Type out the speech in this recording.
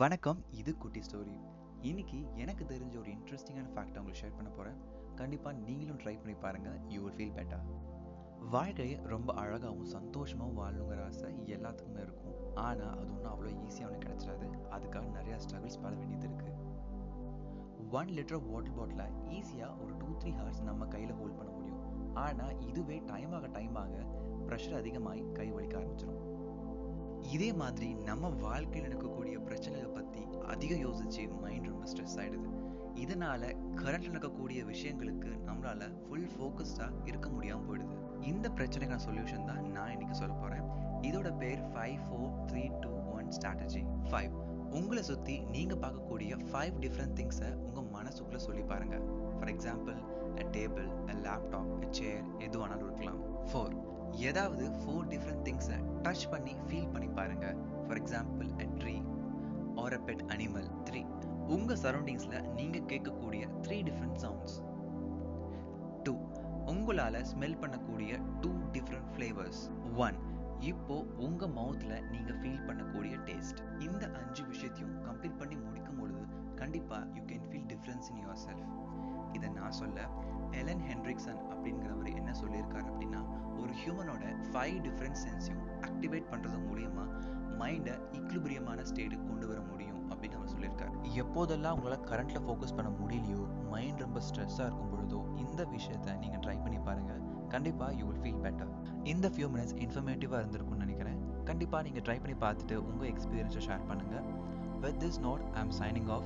வணக்கம் இது குட்டி ஸ்டோரி. இன்னைக்கு எனக்கு தெரிஞ்ச ஒரு இன்ட்ரெஸ்டிங்கான ஃபேக்ட் உங்களுக்கு ஷேர் பண்ண போகிறேன் கண்டிப்பாக நீங்களும் ட்ரை பண்ணி பாருங்கள் யூ வில் ஃபீல் பெட்டர் வாழ்க்கையை ரொம்ப அழகாகவும் சந்தோஷமாகவும் வாழணுங்கிற ஆசை எல்லாத்துக்குமே இருக்கும். ஆனால் அது ஒன்றும் அவ்வளோ ஈஸியாக ஒன்று கிடச்சிடாது. அதுக்காக நிறையா ஸ்ட்ரகிள்ஸ் பட வேண்டியது இருக்குது ஒன் லிட்டர் வாட்டர் பாட்டிலை ஈஸியாக ஒரு டூ த்ரீ ஹவர்ஸ் நம்ம கையில் ஹோல்ட் பண்ண முடியும். ஆனால் இதுவே டைம் ஆக டைம் ஆக ப்ரெஷர் அதிகமாகி கை வலிக்க ஆரம்பிச்சிடும் இதே மாதிரி நம்ம வாழ்க்கையில் நடக்கக்கூடிய பிரச்சனைகளை பற்றி அதிகம் யோசிச்சு மைண்ட் ரொம்ப ஸ்ட்ரெஸ் ஆயிடுது. இதனால கரண்ட் நடக்கக்கூடிய விஷயங்களுக்கு நம்மளால ஃபுல் ஃபோக்கஸ்டாக இருக்க முடியாமல் போயிடுது. இந்த பிரச்சனைக்கான சொல்யூஷன் தான் நான் இன்னைக்கு சொல்ல போறேன். இதோட பேர் five four three two one strategy five உங்களை சுற்றி நீங்கள் பார்க்கக்கூடிய ஃபைவ் டிஃப்ரெண்ட் திங்ஸை உங்கள் மனசுக்குள்ளே சொல்லி பாருங்க. For example table laptop chair எது வேணாலும் இருக்கலாம். ஃபோர் ஏதாவது ஃபோர் டிஃப்ரெண்ட் திங்ஸை டச் பண்ணி ஃபீல் பண்ணி பாருங்க. For example a tree or a pet animal three உங்க சரௌண்டிங்ஸ்ல நீங்க கேட்கக்கூடிய த்ரீ டிஃப்ரெண்ட் சவுண்ட்ஸ் டூ உங்களால ஸ்மெல் பண்ணக்கூடிய டூ டிஃப்ரெண்ட் ஃப்ளேவர்ஸ் ஒன் இப்போ உங்க மவுத்ல நீங்க ஃபீல் பண்ணக்கூடிய டேஸ்ட் இந்த அஞ்சு விஷயத்தையும் கம்ப்ளீட் பண்ணி முடிக்கும் பொழுது கண்டிப்பா you can feel difference in your yourself நான் சொல்ல எலன் ஹென்ரிக்சன் அப்படிங்கிறவர் என்ன சொல்லியிருக்காரு அப்படின்னா ஒரு ஹியூமனோட ஃபைவ் டிஃப்ரெண்ட் சென்ஸையும் ஆக்டிவேட் பண்ணுறது மூலியமாக மைண்டை இக்லிபிரியமான ஸ்டேட்டுக்கு கொண்டு வர முடியும் அப்படின்னு அவர் சொல்லியிருக்காரு. எப்போதெல்லாம் உங்களால் கரண்ட்ல ஃபோக்கஸ் பண்ண முடியலையோ மைண்ட் ரொம்ப ஸ்ட்ரெஸ்ஸாக இருக்கும் பொழுதோ இந்த விஷயத்தை நீங்கள் ட்ரை பண்ணி பாருங்கள் கண்டிப்பாக யூ வில் ஃபீல் பெட்டர் இந்த ஃபியூ மினிட்ஸ் இன்ஃபர்மேட்டிவாக இருந்திருக்கும்னு நினைக்கிறேன். கண்டிப்பாக நீங்கள் ட்ரை பண்ணி பார்த்துட்டு உங்கள் எக்ஸ்பீரியன்ஸை ஷேர் பண்ணுங்கள் with this note I am signing off